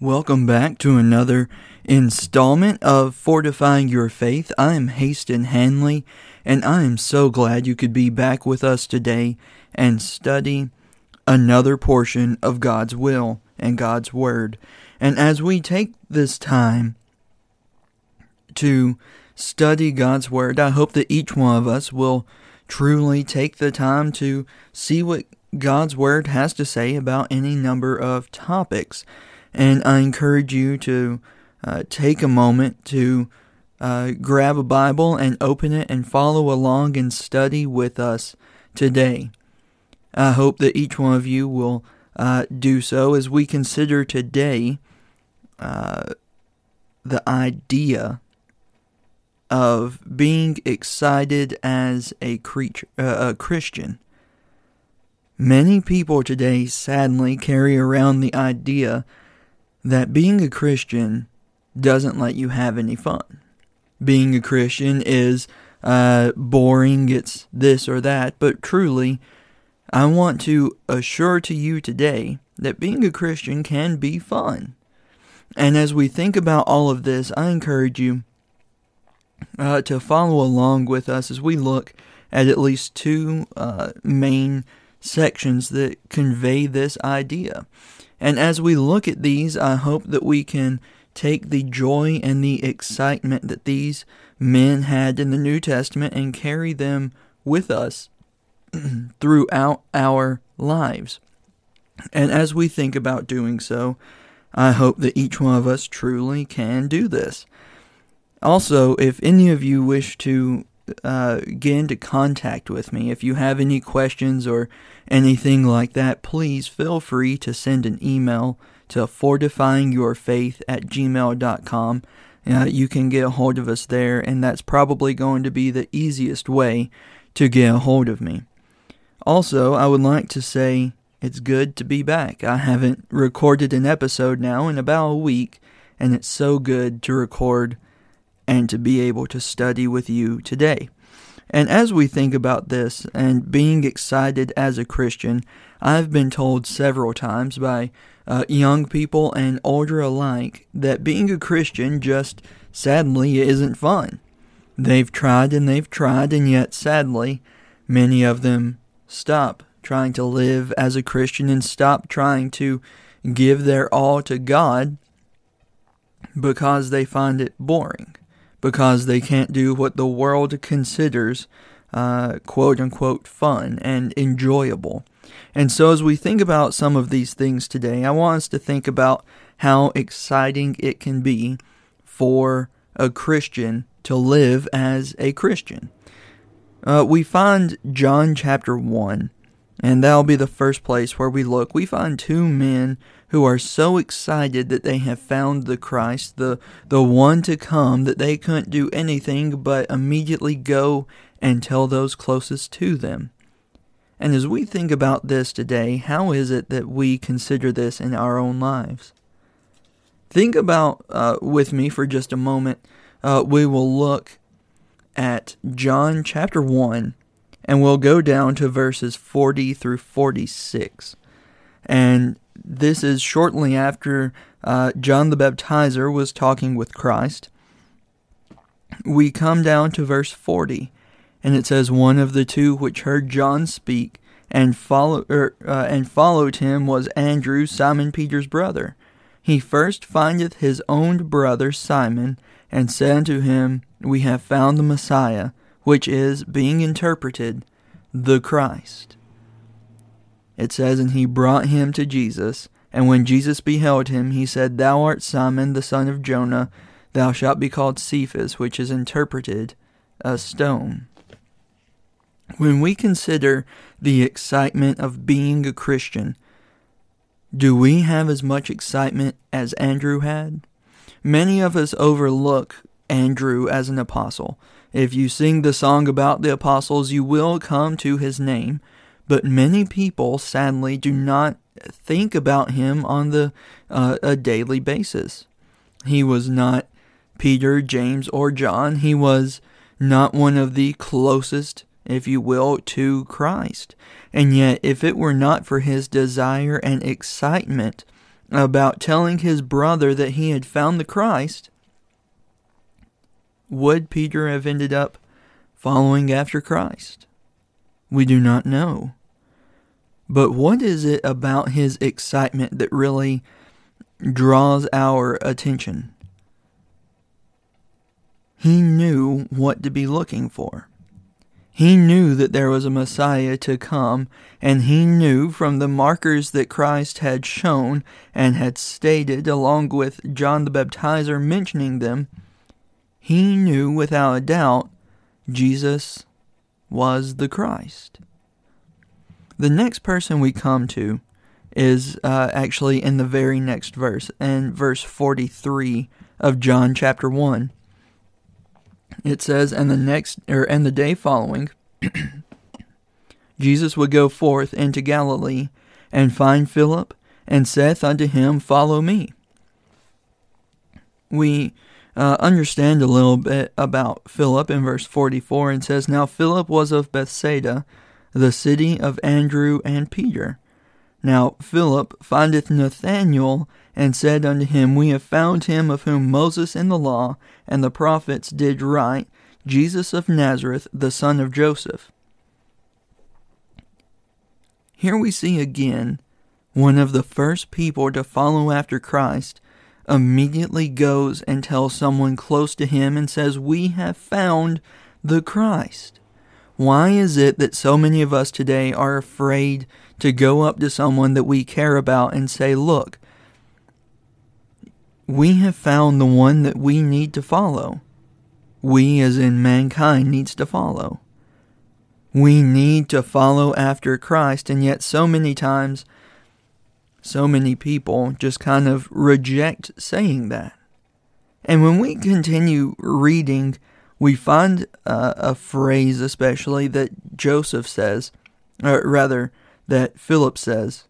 Welcome back to another installment of Fortifying Your Faith. I am Haston Hanley, and I am so glad you could be back with us today and study another portion of God's will and God's Word. And as we take this time to study God's Word, I hope that each one of us will truly take the time to see what God's Word has to say about any number of topics. And I encourage you to uh, take a moment to uh, grab a Bible and open it and follow along and study with us today. I hope that each one of you will uh, do so as we consider today uh, the idea of being excited as a creature, uh, a Christian. Many people today sadly carry around the idea that being a Christian doesn't let you have any fun. Being a Christian is uh, boring, it's this or that, but truly, I want to assure to you today that being a Christian can be fun. And as we think about all of this, I encourage you uh, to follow along with us as we look at at least two uh, main sections that convey this idea. And as we look at these, I hope that we can take the joy and the excitement that these men had in the New Testament and carry them with us throughout our lives. And as we think about doing so, I hope that each one of us truly can do this. Also, if any of you wish to uh, get into contact with me. If you have any questions or anything like that, please feel free to send an email to fortifyingyourfaith at gmail.com. Uh, you can get a hold of us there, and that's probably going to be the easiest way to get a hold of me. Also, I would like to say it's good to be back. I haven't recorded an episode now in about a week, and it's so good to record and to be able to study with you today. And as we think about this and being excited as a Christian, I've been told several times by uh, young people and older alike that being a Christian just sadly isn't fun. They've tried and they've tried, and yet sadly, many of them stop trying to live as a Christian and stop trying to give their all to God because they find it boring because they can't do what the world considers uh, quote unquote fun and enjoyable. And so, as we think about some of these things today, I want us to think about how exciting it can be for a Christian to live as a Christian. Uh, we find John chapter 1, and that'll be the first place where we look. We find two men who are so excited that they have found the Christ, the, the one to come, that they couldn't do anything but immediately go and tell those closest to them. And as we think about this today, how is it that we consider this in our own lives? Think about uh, with me for just a moment. Uh, we will look at John chapter 1, and we'll go down to verses 40 through 46. And this is shortly after uh, John the Baptizer was talking with Christ. We come down to verse 40, and it says, One of the two which heard John speak and, follow, er, uh, and followed him was Andrew, Simon Peter's brother. He first findeth his own brother Simon, and said unto him, We have found the Messiah, which is, being interpreted, the Christ. It says, And he brought him to Jesus. And when Jesus beheld him, he said, Thou art Simon, the son of Jonah. Thou shalt be called Cephas, which is interpreted a stone. When we consider the excitement of being a Christian, do we have as much excitement as Andrew had? Many of us overlook Andrew as an apostle. If you sing the song about the apostles, you will come to his name. But many people, sadly, do not think about him on the uh, a daily basis. He was not Peter, James, or John. He was not one of the closest, if you will, to Christ. And yet, if it were not for his desire and excitement about telling his brother that he had found the Christ, would Peter have ended up following after Christ? We do not know. But what is it about his excitement that really draws our attention? He knew what to be looking for. He knew that there was a Messiah to come, and he knew from the markers that Christ had shown and had stated, along with John the Baptizer mentioning them, he knew without a doubt Jesus was the Christ. The next person we come to is uh, actually in the very next verse, in verse 43 of John chapter 1. It says, And the next, or and the day following, Jesus would go forth into Galilee, and find Philip, and saith unto him, Follow me. We uh, understand a little bit about Philip in verse 44 and says, Now Philip was of Bethsaida, the city of Andrew and Peter. Now Philip findeth Nathanael, and said unto him, We have found him of whom Moses in the law and the prophets did write, Jesus of Nazareth, the son of Joseph. Here we see again one of the first people to follow after Christ immediately goes and tells someone close to him and says, We have found the Christ. Why is it that so many of us today are afraid to go up to someone that we care about and say, Look, we have found the one that we need to follow? We, as in mankind, needs to follow. We need to follow after Christ, and yet so many times, so many people just kind of reject saying that. And when we continue reading we find uh, a phrase, especially that Joseph says, or rather, that Philip says,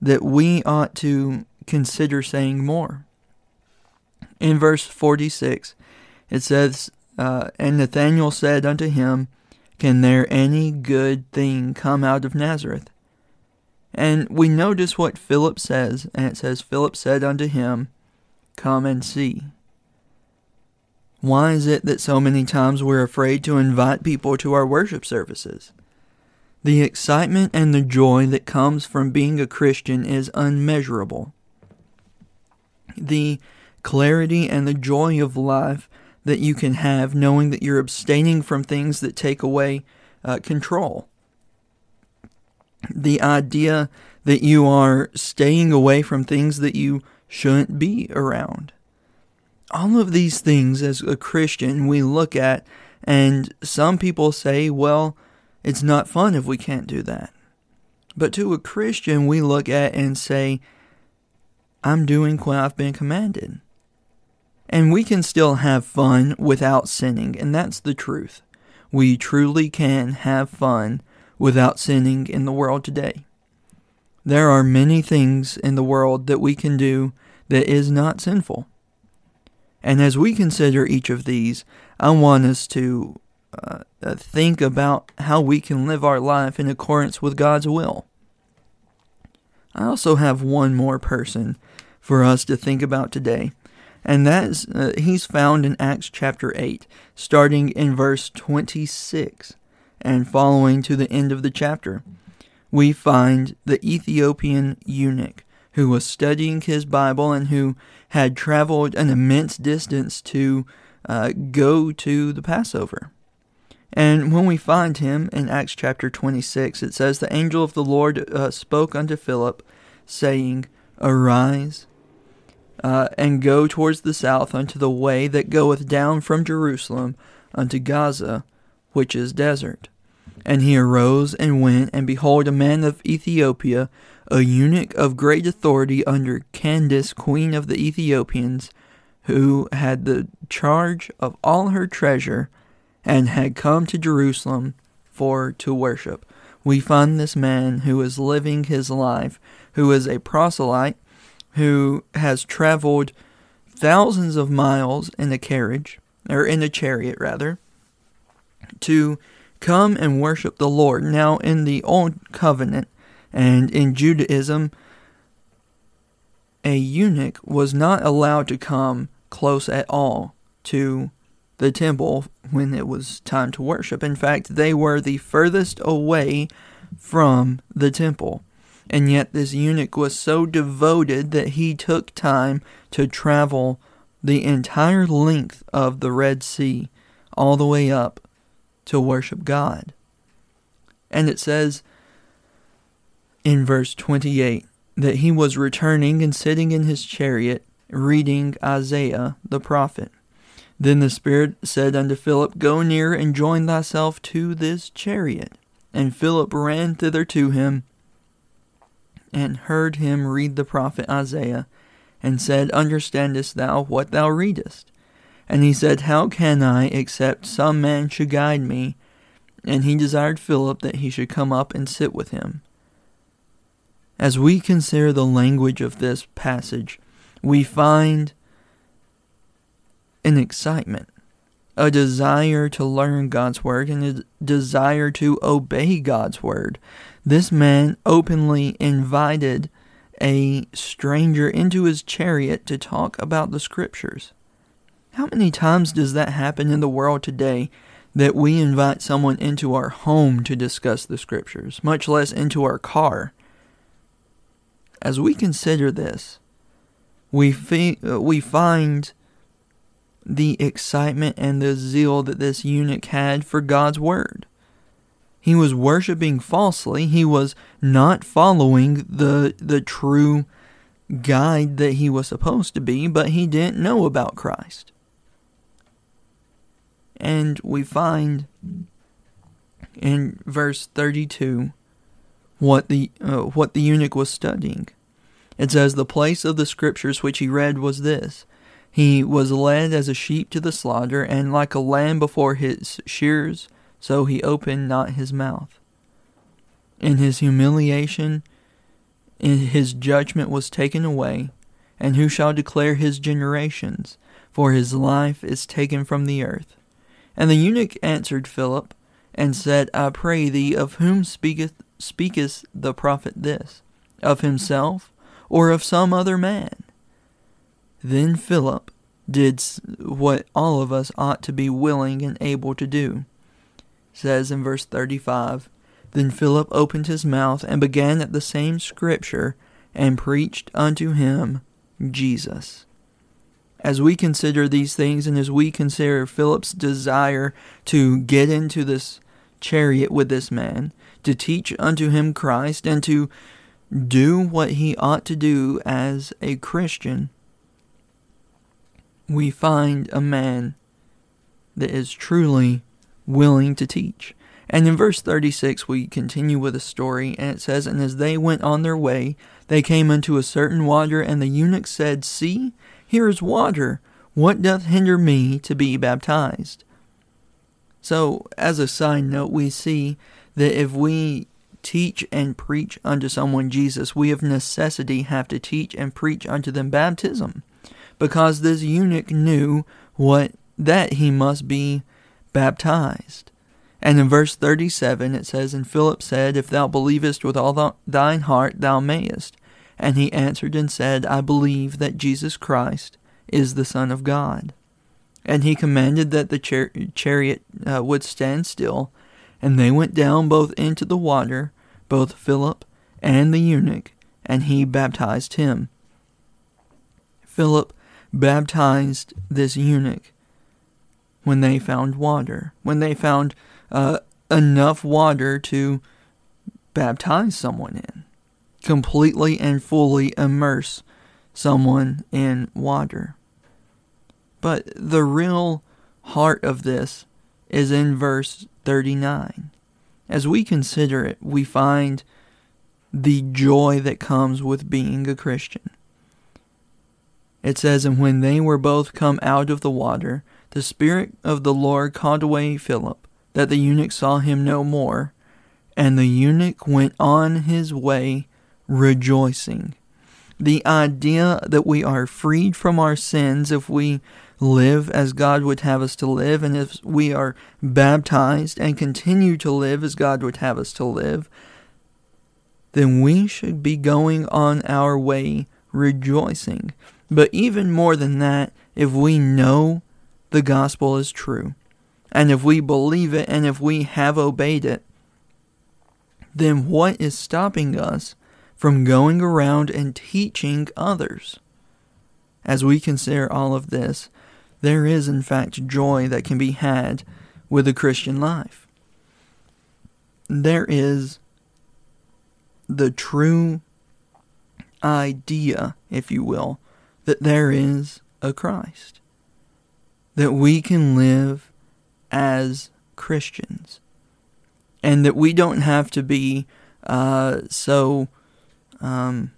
that we ought to consider saying more. In verse 46, it says, uh, And Nathanael said unto him, Can there any good thing come out of Nazareth? And we notice what Philip says, and it says, Philip said unto him, Come and see. Why is it that so many times we're afraid to invite people to our worship services? The excitement and the joy that comes from being a Christian is unmeasurable. The clarity and the joy of life that you can have knowing that you're abstaining from things that take away uh, control. The idea that you are staying away from things that you shouldn't be around all of these things as a Christian we look at, and some people say, well, it's not fun if we can't do that. But to a Christian, we look at and say, I'm doing what I've been commanded. And we can still have fun without sinning, and that's the truth. We truly can have fun without sinning in the world today. There are many things in the world that we can do that is not sinful. And as we consider each of these, I want us to uh, uh, think about how we can live our life in accordance with God's will. I also have one more person for us to think about today, and that is uh, he's found in Acts chapter 8, starting in verse 26 and following to the end of the chapter. We find the Ethiopian eunuch who was studying his Bible and who had traveled an immense distance to uh, go to the Passover. And when we find him in Acts chapter 26, it says, The angel of the Lord uh, spoke unto Philip, saying, Arise uh, and go towards the south unto the way that goeth down from Jerusalem unto Gaza, which is desert. And he arose and went, and behold, a man of Ethiopia, a eunuch of great authority under Candace, queen of the Ethiopians, who had the charge of all her treasure, and had come to Jerusalem for to worship. We find this man who is living his life, who is a proselyte, who has traveled thousands of miles in a carriage, or in a chariot rather, to come and worship the Lord. Now, in the Old Covenant and in Judaism, a eunuch was not allowed to come close at all to the temple when it was time to worship. In fact, they were the furthest away from the temple. And yet, this eunuch was so devoted that he took time to travel the entire length of the Red Sea all the way up to worship God. And it says in verse 28 that he was returning and sitting in his chariot reading Isaiah the prophet. Then the Spirit said unto Philip, Go near and join thyself to this chariot. And Philip ran thither to him and heard him read the prophet Isaiah, and said, Understandest thou what thou readest? And he said, How can I, except some man should guide me? And he desired Philip that he should come up and sit with him. As we consider the language of this passage, we find an excitement, a desire to learn God's word, and a desire to obey God's word. This man openly invited a stranger into his chariot to talk about the scriptures. How many times does that happen in the world today that we invite someone into our home to discuss the scriptures, much less into our car? As we consider this, we, fi- uh, we find the excitement and the zeal that this eunuch had for God's word. He was worshiping falsely. He was not following the the true guide that he was supposed to be, but he didn't know about Christ. And we find in verse 32 what the uh, what the eunuch was studying. It says the place of the scriptures which he read was this: He was led as a sheep to the slaughter, and like a lamb before his shears so he opened not his mouth. In his humiliation, his judgment was taken away, and who shall declare his generations? For his life is taken from the earth. And the eunuch answered Philip, and said, I pray thee, of whom speaketh speaketh the prophet this? Of himself, or of some other man? Then Philip did what all of us ought to be willing and able to do says in verse 35 Then Philip opened his mouth and began at the same scripture and preached unto him Jesus. As we consider these things and as we consider Philip's desire to get into this chariot with this man, to teach unto him Christ, and to do what he ought to do as a Christian, we find a man that is truly willing to teach. And in verse 36, we continue with a story, and it says, And as they went on their way, they came unto a certain water, and the eunuch said, See, here is water. What doth hinder me to be baptized? So, as a side note, we see that if we teach and preach unto someone Jesus, we of necessity have to teach and preach unto them baptism, because this eunuch knew what that he must be baptized. And in verse 37 it says, And Philip said, If thou believest with all th- thine heart, thou mayest. And he answered and said, I believe that Jesus Christ is the Son of God. And he commanded that the char- chariot uh, would stand still, and they went down both into the water, both Philip and the eunuch, and he baptized him. Philip baptized this eunuch when they found water, when they found uh, enough water to baptize someone in, completely and fully immerse someone in water. But the real heart of this is in verse 39. As we consider it, we find the joy that comes with being a Christian. It says, And when they were both come out of the water, the Spirit of the Lord called away Philip, that the eunuch saw him no more, and the eunuch went on his way rejoicing. The idea that we are freed from our sins if we live as God would have us to live, and if we are baptized and continue to live as God would have us to live, then we should be going on our way rejoicing. But even more than that, if we know the gospel is true, and if we believe it, and if we have obeyed it, then what is stopping us from going around and teaching others? As we consider all of this, there is in fact joy that can be had with a Christian life. There is the true idea, if you will, that there is a Christ. That we can live as Christians. And that we don't have to be uh, so um,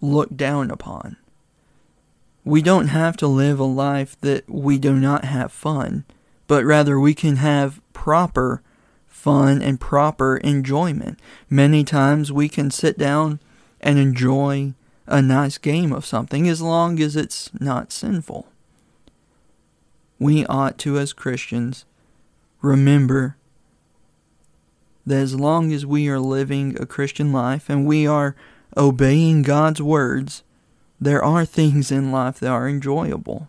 looked down upon. We don't have to live a life that we do not have fun, but rather we can have proper fun and proper enjoyment. Many times we can sit down and enjoy a nice game of something as long as it's not sinful. We ought to, as Christians, remember that as long as we are living a Christian life and we are obeying God's words, there are things in life that are enjoyable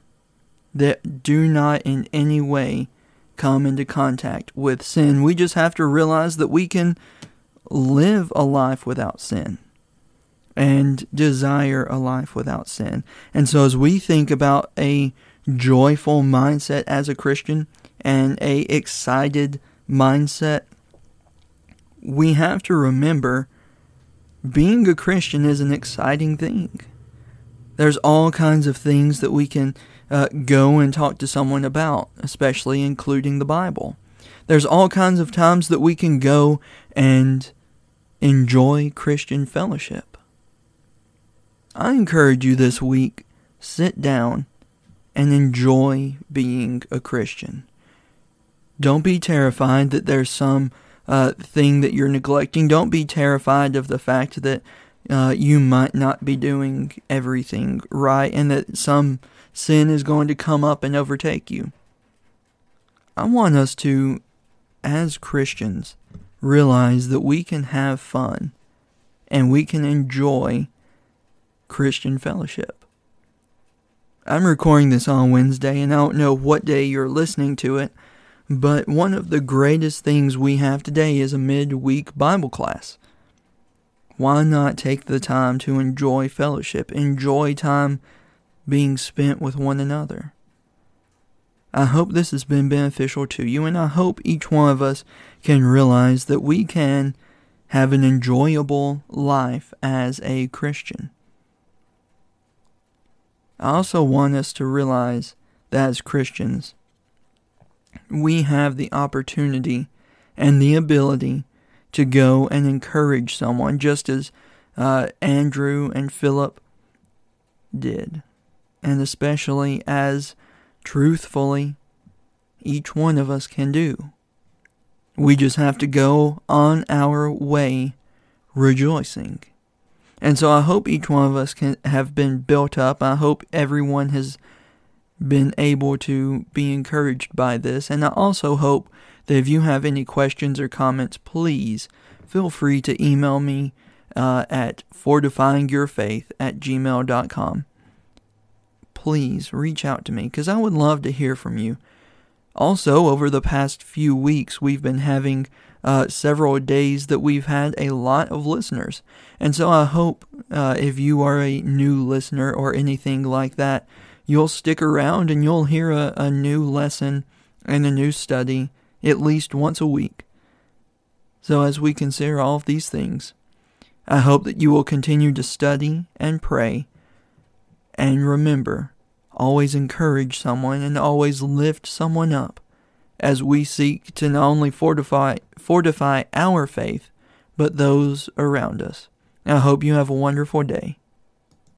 that do not in any way come into contact with sin. We just have to realize that we can live a life without sin and desire a life without sin. And so as we think about a joyful mindset as a Christian and a excited mindset, we have to remember being a Christian is an exciting thing. There's all kinds of things that we can uh, go and talk to someone about, especially including the Bible. There's all kinds of times that we can go and enjoy Christian fellowship. I encourage you this week sit down and enjoy being a Christian. Don't be terrified that there's some uh, thing that you're neglecting. Don't be terrified of the fact that uh, you might not be doing everything right and that some sin is going to come up and overtake you. I want us to, as Christians, realize that we can have fun and we can enjoy Christian fellowship. I'm recording this on Wednesday, and I don't know what day you're listening to it, but one of the greatest things we have today is a midweek Bible class. Why not take the time to enjoy fellowship, enjoy time being spent with one another. I hope this has been beneficial to you, and I hope each one of us can realize that we can have an enjoyable life as a Christian. I also want us to realize that as Christians, we have the opportunity and the ability to go and encourage someone, just as uh, Andrew and Philip did and especially as truthfully each one of us can do. We just have to go on our way rejoicing. And so I hope each one of us can have been built up. I hope everyone has been able to be encouraged by this. And I also hope that if you have any questions or comments, please feel free to email me uh, at fortifyingyourfaith at gmail.com please reach out to me because I would love to hear from you. Also, over the past few weeks, we've been having uh, several days that we've had a lot of listeners. And so I hope uh, if you are a new listener or anything like that, you'll stick around and you'll hear a, a new lesson and a new study at least once a week. So, as we consider all of these things, I hope that you will continue to study and pray and remember, always encourage someone and always lift someone up as we seek to not only fortify fortify our faith, but those around us. I hope you have a wonderful day.